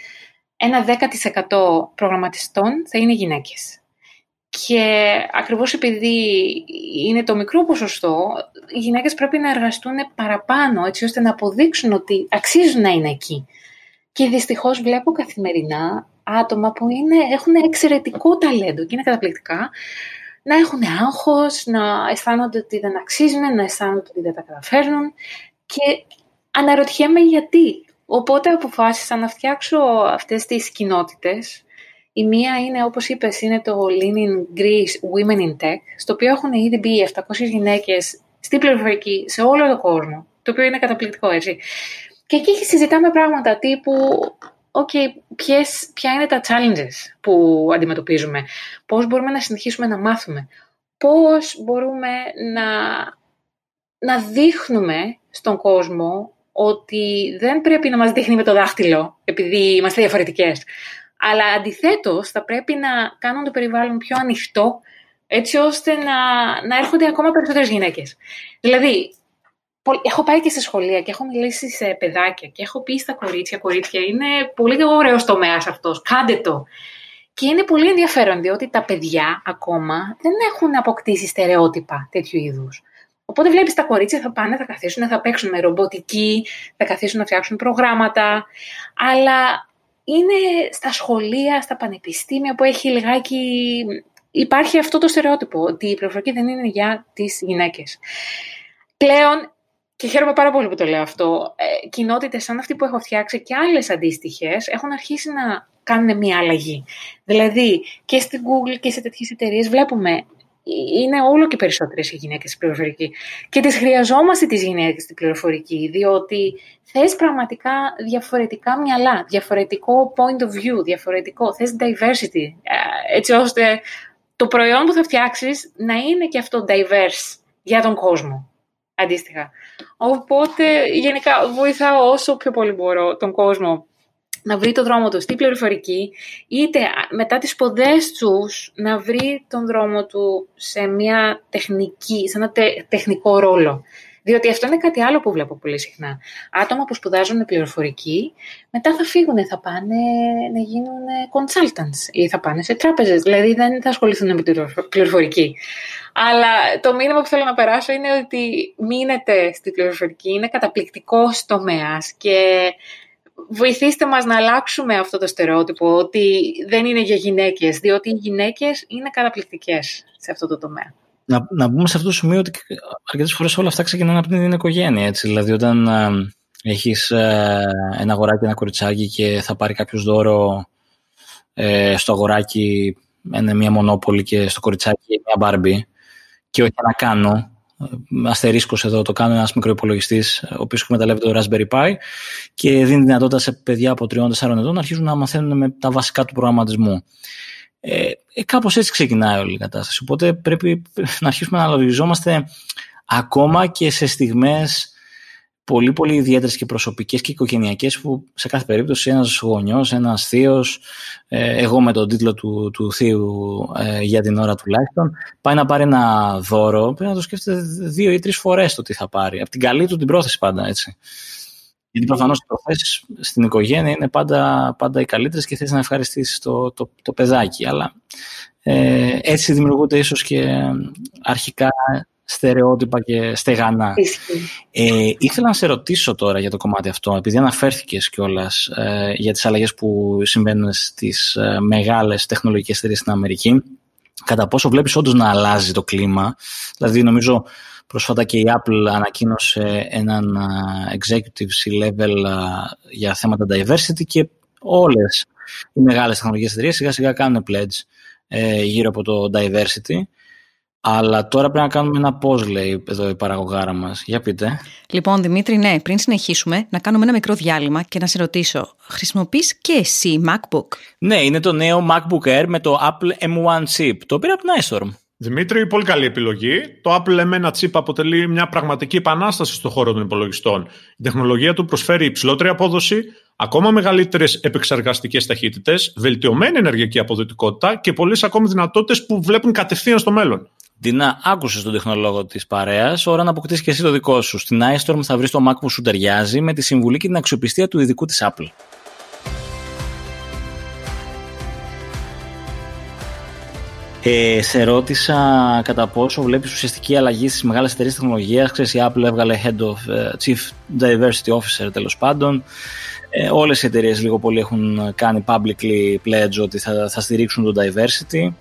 D: ένα 10% προγραμματιστών θα είναι γυναίκες. Και ακριβώς επειδή είναι το μικρό ποσοστό, οι γυναίκες πρέπει να εργαστούν παραπάνω, έτσι ώστε να αποδείξουν ότι αξίζουν να είναι εκεί. Και δυστυχώς βλέπω καθημερινά άτομα που είναι, έχουν εξαιρετικό ταλέντο και είναι καταπληκτικά, να έχουν άγχος, να αισθάνονται ότι δεν αξίζουν, να αισθάνονται ότι δεν τα καταφέρνουν και αναρωτιέμαι γιατί. Οπότε αποφάσισα να φτιάξω αυτές τις κοινότητες. Η μία είναι, όπως είπες, είναι το Lean Greece Women in Tech, στο οποίο έχουν ήδη μπει 700 γυναίκες στην πληροφορική σε όλο τον κόσμο, το οποίο είναι καταπληκτικό, έτσι. Και εκεί συζητάμε πράγματα τύπου okay, ποιες, ποια είναι τα challenges που αντιμετωπίζουμε, πώς μπορούμε να συνεχίσουμε να μάθουμε, πώς μπορούμε να, να δείχνουμε στον κόσμο ότι δεν πρέπει να μας δείχνει με το δάχτυλο επειδή είμαστε διαφορετικές, αλλά αντιθέτως θα πρέπει να κάνουν το περιβάλλον πιο ανοιχτό έτσι ώστε να, να έρχονται ακόμα περισσότερες γυναίκες. Δηλαδή, έχω πάει και σε σχολεία και έχω μιλήσει σε παιδάκια και έχω πει στα κορίτσια, κορίτσια, είναι πολύ ωραίος τομέας αυτός. κάντε το. Και είναι πολύ ενδιαφέρον, διότι τα παιδιά ακόμα δεν έχουν αποκτήσει στερεότυπα τέτοιου είδους. Οπότε βλέπεις τα κορίτσια θα πάνε, θα καθίσουν, θα παίξουν με ρομποτική, θα καθίσουν να φτιάξουν προγράμματα. Αλλά είναι στα σχολεία, στα πανεπιστήμια που έχει λιγάκι. Υπάρχει αυτό το στερεότυπο, ότι η πληροφορική δεν είναι για τις γυναίκες. Πλέον και χαίρομαι πάρα πολύ που το λέω αυτό. Ε, κοινότητες σαν αυτή που έχω φτιάξει και άλλες αντίστοιχες έχουν αρχίσει να κάνουν μια αλλαγή. Δηλαδή και στην Google και σε τέτοιες εταιρείες βλέπουμε είναι όλο και περισσότερες οι γυναίκες στην πληροφορική. Και τις χρειαζόμαστε τις γυναίκες στην πληροφορική, διότι θες πραγματικά διαφορετικά μυαλά, διαφορετικό point of view, διαφορετικό, θες diversity, ε, έτσι ώστε το προϊόν που θα φτιάξεις να είναι και αυτό diverse για τον κόσμο αντίστοιχα. Οπότε γενικά βοηθάω όσο πιο πολύ μπορώ τον κόσμο να βρει το δρόμο του στη πληροφορική, είτε μετά τις ποδές τους να βρει τον δρόμο του σε μια τεχνική, σε ένα τεχνικό ρόλο. Διότι αυτό είναι κάτι άλλο που βλέπω πολύ συχνά. Άτομα που σπουδάζουν πληροφορική, μετά θα φύγουν, θα πάνε να γίνουν consultants ή θα πάνε σε τράπεζες. Δηλαδή δεν θα ασχοληθούν με την πληροφορική. Αλλά το μήνυμα που θέλω να περάσω είναι ότι μείνετε στην πληροφορική, είναι καταπληκτικό τομέας και βοηθήστε μας να αλλάξουμε αυτό το στερεότυπο ότι δεν είναι για γυναίκες, διότι οι γυναίκες είναι καταπληκτικές σε αυτό το τομέα.
B: Να, να μπούμε σε αυτό το σημείο ότι αρκετές φορές όλα αυτά ξεκινάνε από την οικογένεια, έτσι. Δηλαδή όταν ε, έχεις ε, ένα αγοράκι, ένα κοριτσάκι και θα πάρει κάποιος δώρο ε, στο αγοράκι ένα, μια μονόπολη και στο κοριτσάκι μια μπάρμπι και όχι να κάνω, αστερίσκος εδώ το κάνει ένας μικροϋπολογιστής ο οποίος εκμεταλλεύεται το Raspberry Pi και δίνει δυνατότητα σε παιδιά από 3-4 ετών να αρχίσουν να μαθαίνουν με τα βασικά του προγραμματισμού. Ε, ε, κάπως έτσι ξεκινάει όλη η κατάσταση. Οπότε πρέπει να αρχίσουμε να αναλογιζόμαστε ακόμα και σε στιγμές πολύ πολύ ιδιαίτερες και προσωπικές και οικογενειακές που σε κάθε περίπτωση ένας γονιός, ένας θείος, ε, εγώ με τον τίτλο του, του θείου ε, για την ώρα τουλάχιστον, πάει να πάρει ένα δώρο, πρέπει να το σκέφτεται δύο ή τρεις φορές το τι θα πάρει. Από την καλή του την πρόθεση πάντα, έτσι. Γιατί προφανώς οι προθέσεις στην οικογένεια είναι πάντα, πάντα οι καλύτερες και θες να ευχαριστήσεις το, το, το παιδάκι. Αλλά ε, έτσι δημιουργούνται ίσως και αρχικά στερεότυπα και στεγανά. Ε, ήθελα να σε ρωτήσω τώρα για το κομμάτι αυτό, επειδή αναφέρθηκες κιόλας ε, για τις αλλαγές που συμβαίνουν στις ε, μεγάλες τεχνολογικές εταιρείες στην Αμερική, κατά πόσο βλέπεις όντως να αλλάζει το κλίμα; Δηλαδή νομίζω πρόσφατα και η Apple ανακοίνωσε έναν ε, executive C-level ε, για θέματα diversity και όλες οι μεγάλες τεχνολογικές εταιρείες σιγά σιγά κάνουν pledge γύρω από το diversity. Αλλά τώρα πρέπει να κάνουμε ένα πώ, λέει εδώ η παραγωγάρα μας. Για πείτε.
A: Λοιπόν, Δημήτρη, ναι, πριν συνεχίσουμε, να κάνουμε ένα μικρό διάλειμμα και να σε ρωτήσω, χρησιμοποιείς και εσύ MacBook;
B: Ναι, είναι το νέο MacBook Air με το Apple M1 chip. Το πήρα από την iStorm.
C: Δημήτρη, πολύ καλή επιλογή. Το Apple M1 chip αποτελεί μια πραγματική επανάσταση στον χώρο των υπολογιστών. Η τεχνολογία του προσφέρει υψηλότερη απόδοση, ακόμα μεγαλύτερες επεξεργαστικές ταχύτητες, βελτιωμένη ενεργειακή αποδοτικότητα και πολλές ακόμη δυνατότητες που βλέπουν κατευθείαν στο μέλλον.
B: Ντίνα, άκουσες τον τεχνολόγο της παρέας. Ώρα να αποκτήσεις και εσύ το δικό σου. Στην iStorm θα βρεις το Mac που σου ταιριάζει με τη συμβουλή και την αξιοπιστία του ειδικού της Apple. Ε, σε ρώτησα κατά πόσο βλέπεις ουσιαστική αλλαγή στις μεγάλες εταιρείες τεχνολογίας. Ξέρεις, η Apple έβγαλε Head of, uh, Chief Diversity Officer τέλος πάντων. Ε, όλες οι εταιρείες λίγο πολύ έχουν κάνει publicly pledge ότι θα, θα στηρίξουν το diversity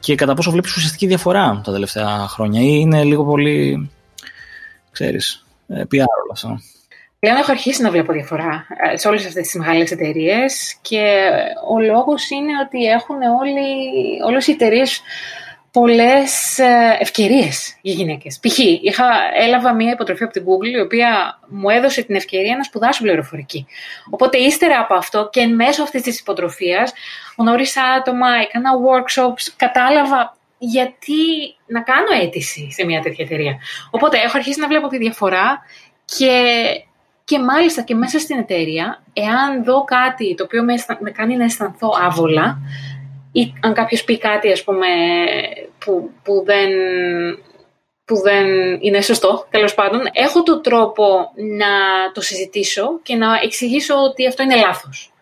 B: και κατά πόσο βλέπεις ουσιαστική διαφορά τα τελευταία χρόνια ή είναι λίγο πολύ, ξέρεις, ε, PR όλο αυτό.
D: Πλέον έχω αρχίσει να βλέπω διαφορά ε, σε όλες αυτές τις μεγάλες εταιρείες και ο λόγος είναι ότι έχουν όλοι, όλες οι εταιρείες πολλές ε, ευκαιρίες για γυναίκες. Π.χ. Είχα, έλαβα μία υποτροφή από την Google, η οποία μου έδωσε την ευκαιρία να σπουδάσω πληροφορική. Οπότε ύστερα από αυτό και μέσω αυτής της υποτροφίας γνώρισα άτομα, έκανα workshops, κατάλαβα γιατί να κάνω αίτηση σε μια τέτοια εταιρεία. Οπότε έχω αρχίσει να βλέπω τη διαφορά και, και μάλιστα και μέσα στην εταιρεία, εάν δω κάτι το οποίο με, με κάνει να αισθανθώ άβολα, ή αν κάποιος πει κάτι ας πούμε που, που, δεν, που δεν είναι σωστό, τέλος πάντων, έχω τον τρόπο να το συζητήσω και να εξηγήσω ότι αυτό είναι λάθος.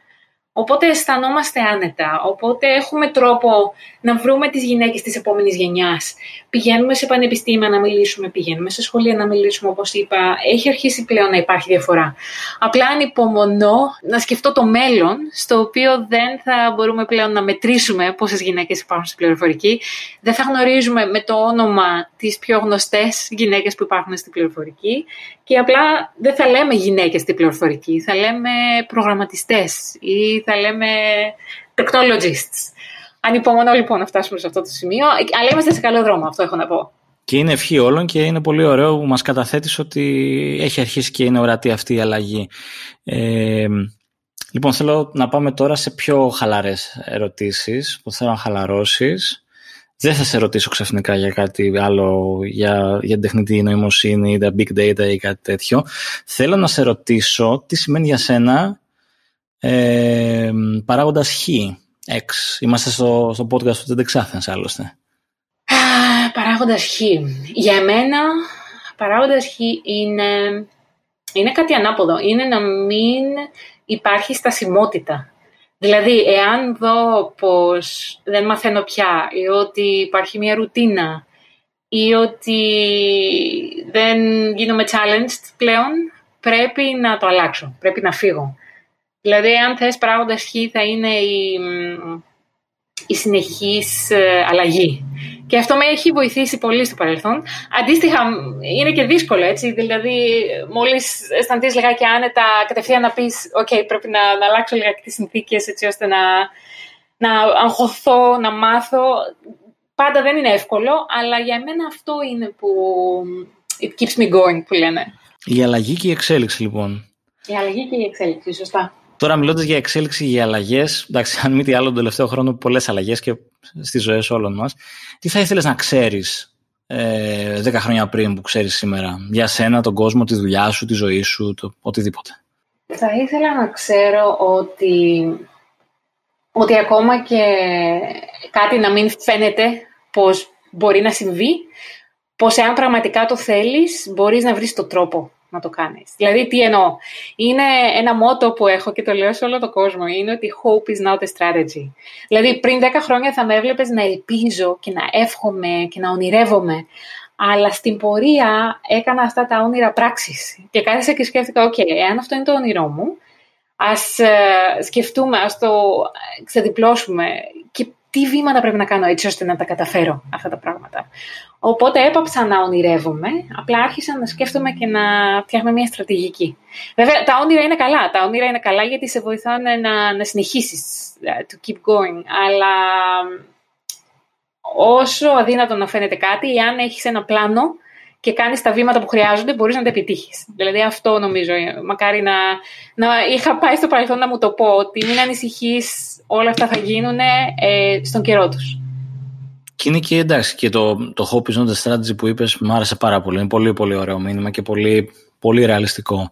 D: Οπότε αισθανόμαστε άνετα, οπότε έχουμε τρόπο να βρούμε τις γυναίκες της επόμενης γενιάς. Πηγαίνουμε σε πανεπιστήμια να μιλήσουμε, πηγαίνουμε σε σχολεία να μιλήσουμε, όπως είπα. Έχει αρχίσει πλέον να υπάρχει διαφορά. Απλά ανυπομονώ να σκεφτώ το μέλλον, στο οποίο δεν θα μπορούμε πλέον να μετρήσουμε πόσες γυναίκες υπάρχουν στην πληροφορική. Δεν θα γνωρίζουμε με το όνομα τις πιο γνωστές γυναίκες που υπάρχουν στην πληροφορική και απλά δεν θα λέμε γυναίκες στην πληροφορική, θα λέμε προγραμματιστές ή θα λέμε technologists. Ανυπομονώ λοιπόν να φτάσουμε σε αυτό το σημείο, αλλά είμαστε σε καλό δρόμο, αυτό έχω να πω.
B: Και είναι ευχή όλων και είναι πολύ ωραίο που μας καταθέτεις ότι έχει αρχίσει και είναι ορατή αυτή η αλλαγή. Ε, λοιπόν, θέλω να πάμε τώρα σε πιο χαλαρές ερωτήσεις που θέλω να χαλαρώσεις. Δεν θα σε ρωτήσω ξαφνικά για κάτι άλλο, για, για την τεχνητή νοημοσύνη ή τα big data ή κάτι τέτοιο. Θέλω να σε ρωτήσω τι σημαίνει για σένα ε, παράγοντας χ, X. Είμαστε στο, στο podcast του TEDx Athens, άλλωστε.
D: Παράγοντας χ. Για μένα, παράγοντας χ είναι, είναι κάτι ανάποδο. Είναι να μην υπάρχει στασιμότητα Δηλαδή, εάν δω πως δεν μαθαίνω πια ή ότι υπάρχει μια ρουτίνα ή ότι δεν γίνομαι challenged πλέον, πρέπει να το αλλάξω, πρέπει να φύγω. Δηλαδή, αν θες πράγματα χ, θα είναι η, η συνεχής ε, αλλαγή. Και αυτό με έχει βοηθήσει πολύ στο παρελθόν. Αντίστοιχα, είναι και δύσκολο, έτσι. Δηλαδή, μόλις αισθανθείς λιγάκι άνετα, κατευθείαν να πεις: OK, πρέπει να, να αλλάξω λιγάκι τις συνθήκες, έτσι ώστε να, να αγχωθώ, να μάθω. Πάντα δεν είναι εύκολο, αλλά για μένα αυτό είναι που it keeps me going, που λένε.
B: Η αλλαγή και η εξέλιξη, λοιπόν.
D: Η αλλαγή και η εξέλιξη, σωστά.
B: Τώρα, μιλώντας για εξέλιξη, για αλλαγές, εντάξει, αν μη τι άλλο, τον τελευταίο χρόνο πολλές αλλαγές και στις ζωές όλων μας. Τι θα ήθελες να ξέρεις ε, 10 χρόνια πριν που ξέρεις σήμερα για σένα, τον κόσμο, τη δουλειά σου, τη ζωή σου, το οτιδήποτε;
D: Θα ήθελα να ξέρω ότι, ότι ακόμα και κάτι να μην φαίνεται πως μπορεί να συμβεί, πως εάν πραγματικά το θέλεις, μπορείς να βρεις τον τρόπο να το κάνεις. Δηλαδή, τι εννοώ; Είναι ένα μότο που έχω και το λέω σε όλο τον κόσμο. Είναι ότι hope is not a strategy. Δηλαδή, πριν 10 χρόνια θα με έβλεπες να ελπίζω και να εύχομαι και να ονειρεύομαι. Αλλά στην πορεία έκανα αυτά τα όνειρα πράξεις. Και κάθισα και σκέφτηκα, OK, okay, εάν αυτό είναι το όνειρό μου, ας ε, σκεφτούμε, ας το ξεδιπλώσουμε και τι βήματα πρέπει να κάνω έτσι ώστε να τα καταφέρω αυτά τα πράγματα. Οπότε έπαψα να ονειρεύομαι, απλά άρχισα να σκέφτομαι και να φτιάχνω μια στρατηγική. Βέβαια, τα όνειρα είναι καλά. Τα όνειρα είναι καλά γιατί σε βοηθάνε να, να συνεχίσεις, ε, to keep going. Αλλά όσο αδύνατο να φαίνεται κάτι, εάν έχεις ένα πλάνο και κάνεις τα βήματα που χρειάζονται, μπορείς να τα επιτύχεις. Δηλαδή αυτό νομίζω, μακάρι να, να είχα πάει στο παρελθόν να μου το πω, ότι μην ανησυχείς, όλα αυτά θα γίνουν ε, στον καιρό τους.
B: Και είναι και εντάξει και το, το Hope is not a strategy που είπες μου άρεσε πάρα πολύ. Είναι πολύ πολύ ωραίο μήνυμα και πολύ, πολύ ρεαλιστικό.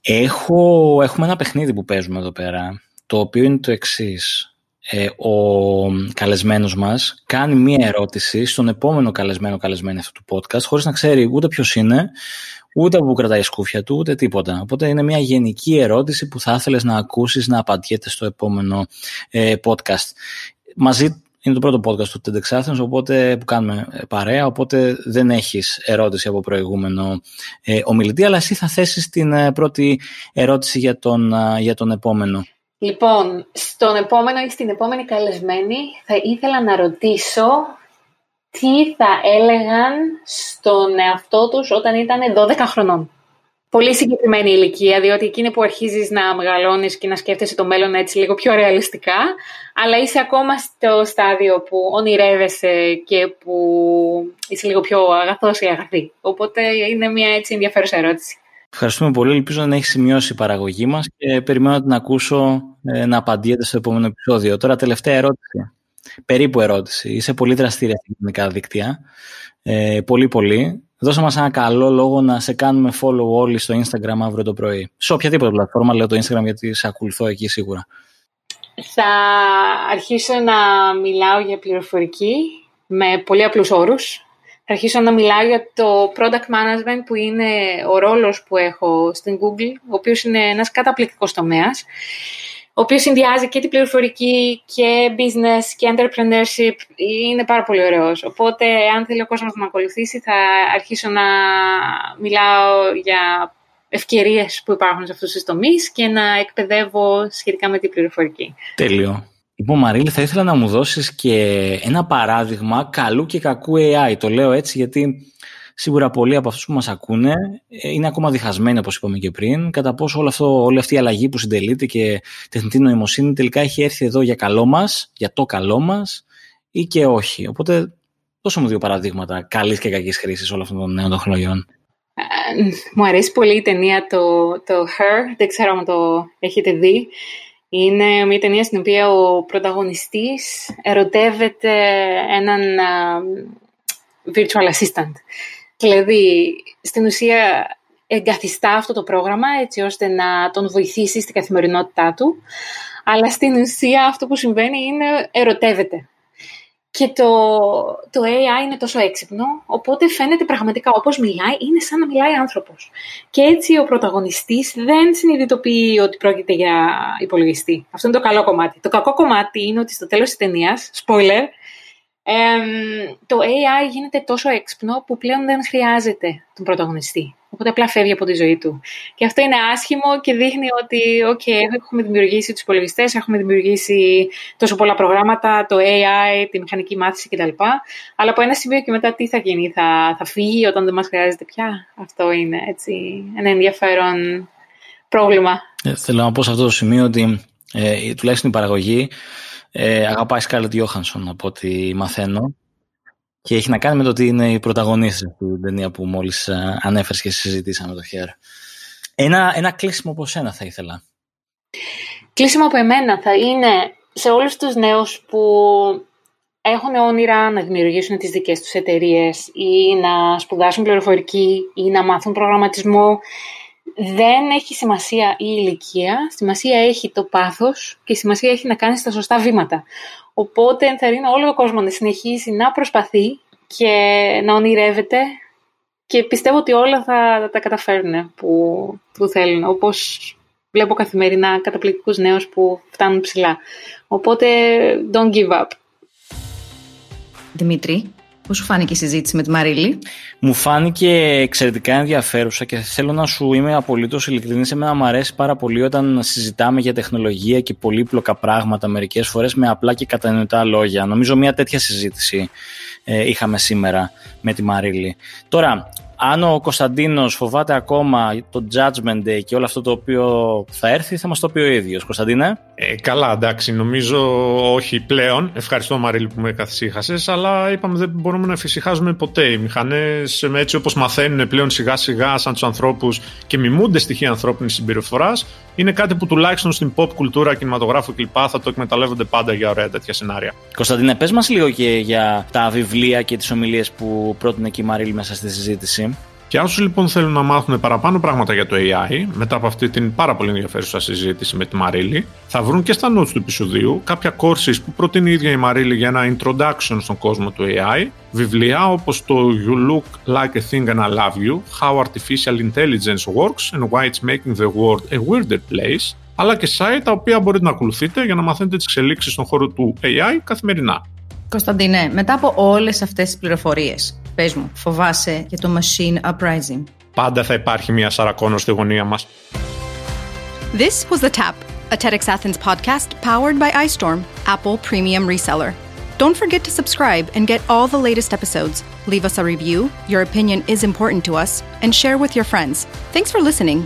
B: Έχω, έχουμε ένα παιχνίδι που παίζουμε εδώ πέρα, το οποίο είναι το εξής. Ε, ο καλεσμένος μας κάνει μία ερώτηση στον επόμενο καλεσμένο καλεσμένο αυτού του podcast χωρίς να ξέρει ούτε ποιος είναι, ούτε που κρατάει η σκούφια του, ούτε τίποτα. Οπότε είναι μια γενική ερώτηση που θα ήθελες να ακούσεις να απαντιέται στο επόμενο ε, podcast. Μαζί είναι το πρώτο podcast του TEDx Athens, οπότε, που κάνουμε ε, παρέα, οπότε δεν έχεις ερώτηση από προηγούμενο ε, ομιλητή, αλλά εσύ θα θέσεις την ε, πρώτη ερώτηση για τον, για τον επόμενο.
D: Λοιπόν, στον επόμενο ή στην επόμενη καλεσμένη θα ήθελα να ρωτήσω τι θα έλεγαν στον εαυτό τους όταν ήταν 12 χρονών πολύ συγκεκριμένη ηλικία, διότι εκείνη που αρχίζεις να μεγαλώνεις και να σκέφτεσαι το μέλλον έτσι λίγο πιο ρεαλιστικά, αλλά είσαι ακόμα στο στάδιο που ονειρεύεσαι και που είσαι λίγο πιο αγαθός ή αγαθή. Οπότε είναι μια έτσι ενδιαφέρουσα ερώτηση.
B: Ευχαριστούμε πολύ. Ελπίζω να έχει σημειώσει η παραγωγή μας και περιμένω να την ακούσω ε, να απαντήσετε στο επόμενο επεισόδιο. Τώρα, τελευταία ερώτηση. Περίπου ερώτηση. Είσαι πολύ δραστήρια στα κοινωνικά δίκτυα. Ε, πολύ, πολύ. Δώσε μας ένα καλό λόγο να σε κάνουμε follow όλοι στο Instagram αύριο το πρωί. Σε οποιαδήποτε πλατφόρμα, λέω το Instagram γιατί σε ακολουθώ εκεί σίγουρα.
D: Θα αρχίσω να μιλάω για πληροφορική με πολύ απλούς όρους. Θα αρχίσω να μιλάω για το product management που είναι ο ρόλος που έχω στην Google, ο οποίος είναι ένας καταπληκτικός τομέας ο οποίος συνδυάζει και την πληροφορική και business και entrepreneurship. Είναι πάρα πολύ ωραίος. Οπότε, αν θέλει ο κόσμος να με ακολουθήσει, θα αρχίσω να μιλάω για ευκαιρίες που υπάρχουν σε αυτούς τους τομείς και να εκπαιδεύω σχετικά με την πληροφορική.
B: Τέλειο. Λοιπόν, Μαρίλη, θα ήθελα να μου δώσεις και ένα παράδειγμα καλού και κακού AI. Το λέω έτσι γιατί Σίγουρα πολλοί από αυτούς που μας ακούνε ε, είναι ακόμα διχασμένοι, όπως είπαμε και πριν, κατά πόσο όλο αυτό, όλη αυτή η αλλαγή που συντελείται και τεχνητή νοημοσύνη τελικά έχει έρθει εδώ για καλό μας, για το καλό μας ή και όχι. Οπότε, δώσε μου δύο παραδείγματα καλής και κακής χρήσης όλων αυτών των νέων τεχνολογιών.
D: Ε, μου αρέσει πολύ η ταινία το, το Her, δεν ξέρω αν το έχετε δει. Είναι μια ταινία στην οποία ο πρωταγωνιστής ερωτεύεται έναν virtual assistant. Δηλαδή, στην ουσία εγκαθιστά αυτό το πρόγραμμα έτσι ώστε να τον βοηθήσει στην καθημερινότητά του, αλλά στην ουσία αυτό που συμβαίνει είναι ερωτεύεται. Και το, το AI είναι τόσο έξυπνο, οπότε φαίνεται πραγματικά όπως μιλάει, είναι σαν να μιλάει άνθρωπος. Και έτσι ο πρωταγωνιστής δεν συνειδητοποιεί ότι πρόκειται για υπολογιστή. Αυτό είναι το καλό κομμάτι. Το κακό κομμάτι είναι ότι στο τέλος της ταινίας, spoiler, το AI γίνεται τόσο έξυπνο που πλέον δεν χρειάζεται τον πρωταγωνιστή. Οπότε απλά φεύγει από τη ζωή του. Και αυτό είναι άσχημο και δείχνει ότι, OK, έχουμε δημιουργήσει τους υπολογιστές, έχουμε δημιουργήσει τόσο πολλά προγράμματα, το AI, τη μηχανική μάθηση κτλ. Αλλά από ένα σημείο και μετά τι θα γίνει, θα, θα φύγει όταν δεν μας χρειάζεται πια. Αυτό είναι έτσι ένα ενδιαφέρον πρόβλημα.
B: Ε, θέλω να πω σε αυτό το σημείο ότι ε, τουλάχιστον η παραγωγή Ε, αγαπάει Σκάλετ Johansson από ό,τι μαθαίνω. Και έχει να κάνει με το ότι είναι η πρωταγωνίστρια στην ταινία που μόλις ε, ανέφερες και συζητήσαμε το χέρι. Ένα, ένα κλείσιμο από σένα θα ήθελα.
D: Κλείσιμο από εμένα θα είναι σε όλους τους νέους που έχουν όνειρα να δημιουργήσουν τις δικές τους εταιρείες ή να σπουδάσουν πληροφορική ή να μάθουν προγραμματισμό. Δεν έχει σημασία η ηλικία, σημασία έχει το πάθος και σημασία έχει να κάνεις τα σωστά βήματα. Οπότε ενθαρρύνω όλο ο κόσμος να συνεχίσει να προσπαθεί και να ονειρεύεται και πιστεύω ότι όλα θα τα καταφέρουν που, που θέλουν. Όπως βλέπω καθημερινά καταπληκτικούς νέους που φτάνουν ψηλά. Οπότε don't give up.
A: Δημήτρη, Πώς σου φάνηκε η συζήτηση με τη Μαρίλη;
B: Μου φάνηκε εξαιρετικά ενδιαφέρουσα και θέλω να σου είμαι απολύτως ειλικρινής. Εμένα μου αρέσει πάρα πολύ όταν συζητάμε για τεχνολογία και πολύπλοκα πράγματα μερικές φορές με απλά και κατανοητά λόγια. Νομίζω μια τέτοια συζήτηση ε, είχαμε σήμερα με τη Μαρίλη. Τώρα, αν ο Κωνσταντίνος φοβάται ακόμα το Judgment Day και όλο αυτό το οποίο θα έρθει, θα μας το πει ο ίδιος. Κωνσταντίνε;
C: Ε, καλά, εντάξει, νομίζω όχι πλέον. Ευχαριστώ, Μαρίλη, που με καθησύχασε. Αλλά είπαμε δεν μπορούμε να εφησυχάζουμε ποτέ. Οι μηχανές, έτσι όπως μαθαίνουν πλέον σιγά-σιγά σαν τους ανθρώπους και μιμούνται στοιχεία ανθρώπινης συμπεριφοράς, είναι κάτι που τουλάχιστον στην pop κουλτούρα, κινηματογράφου κλπ. θα το εκμεταλλεύονται πάντα για ωραία τέτοια σενάρια.
B: Κωνσταντίνε, πες μας λίγο και για τα βιβλία και τις ομιλίες που πρότεινε και η Μαρίλη μέσα στη συζήτηση.
C: Και όσοι λοιπόν θέλουν να μάθουν παραπάνω πράγματα για το AI, μετά από αυτή την πάρα πολύ ενδιαφέρουσα συζήτηση με τη Μαρίλη, θα βρουν και στα notes του επεισοδίου κάποια courses που προτείνει η ίδια η Μαρίλη για ένα introduction στον κόσμο του AI, βιβλία όπως το You Look Like a Thing and I Love You, How Artificial Intelligence Works and Why It's Making the World a Weirder Place, αλλά και site τα οποία μπορείτε να ακολουθείτε για να μαθαίνετε τις εξελίξεις στον χώρο του AI καθημερινά.
A: Κωνσταντίνε, μετά από όλες αυτές τις πληροφορίες, πες μου, φοβάσαι για το Machine Uprising.
C: Πάντα θα υπάρχει μια σαρακόνο στη γωνία μας.
E: This was The Tap, a TEDx Athens podcast powered by iStorm, Apple Premium Reseller. Don't forget to subscribe and get all the latest episodes. Leave us a review, your opinion is important to us, and share with your friends. Thanks for listening.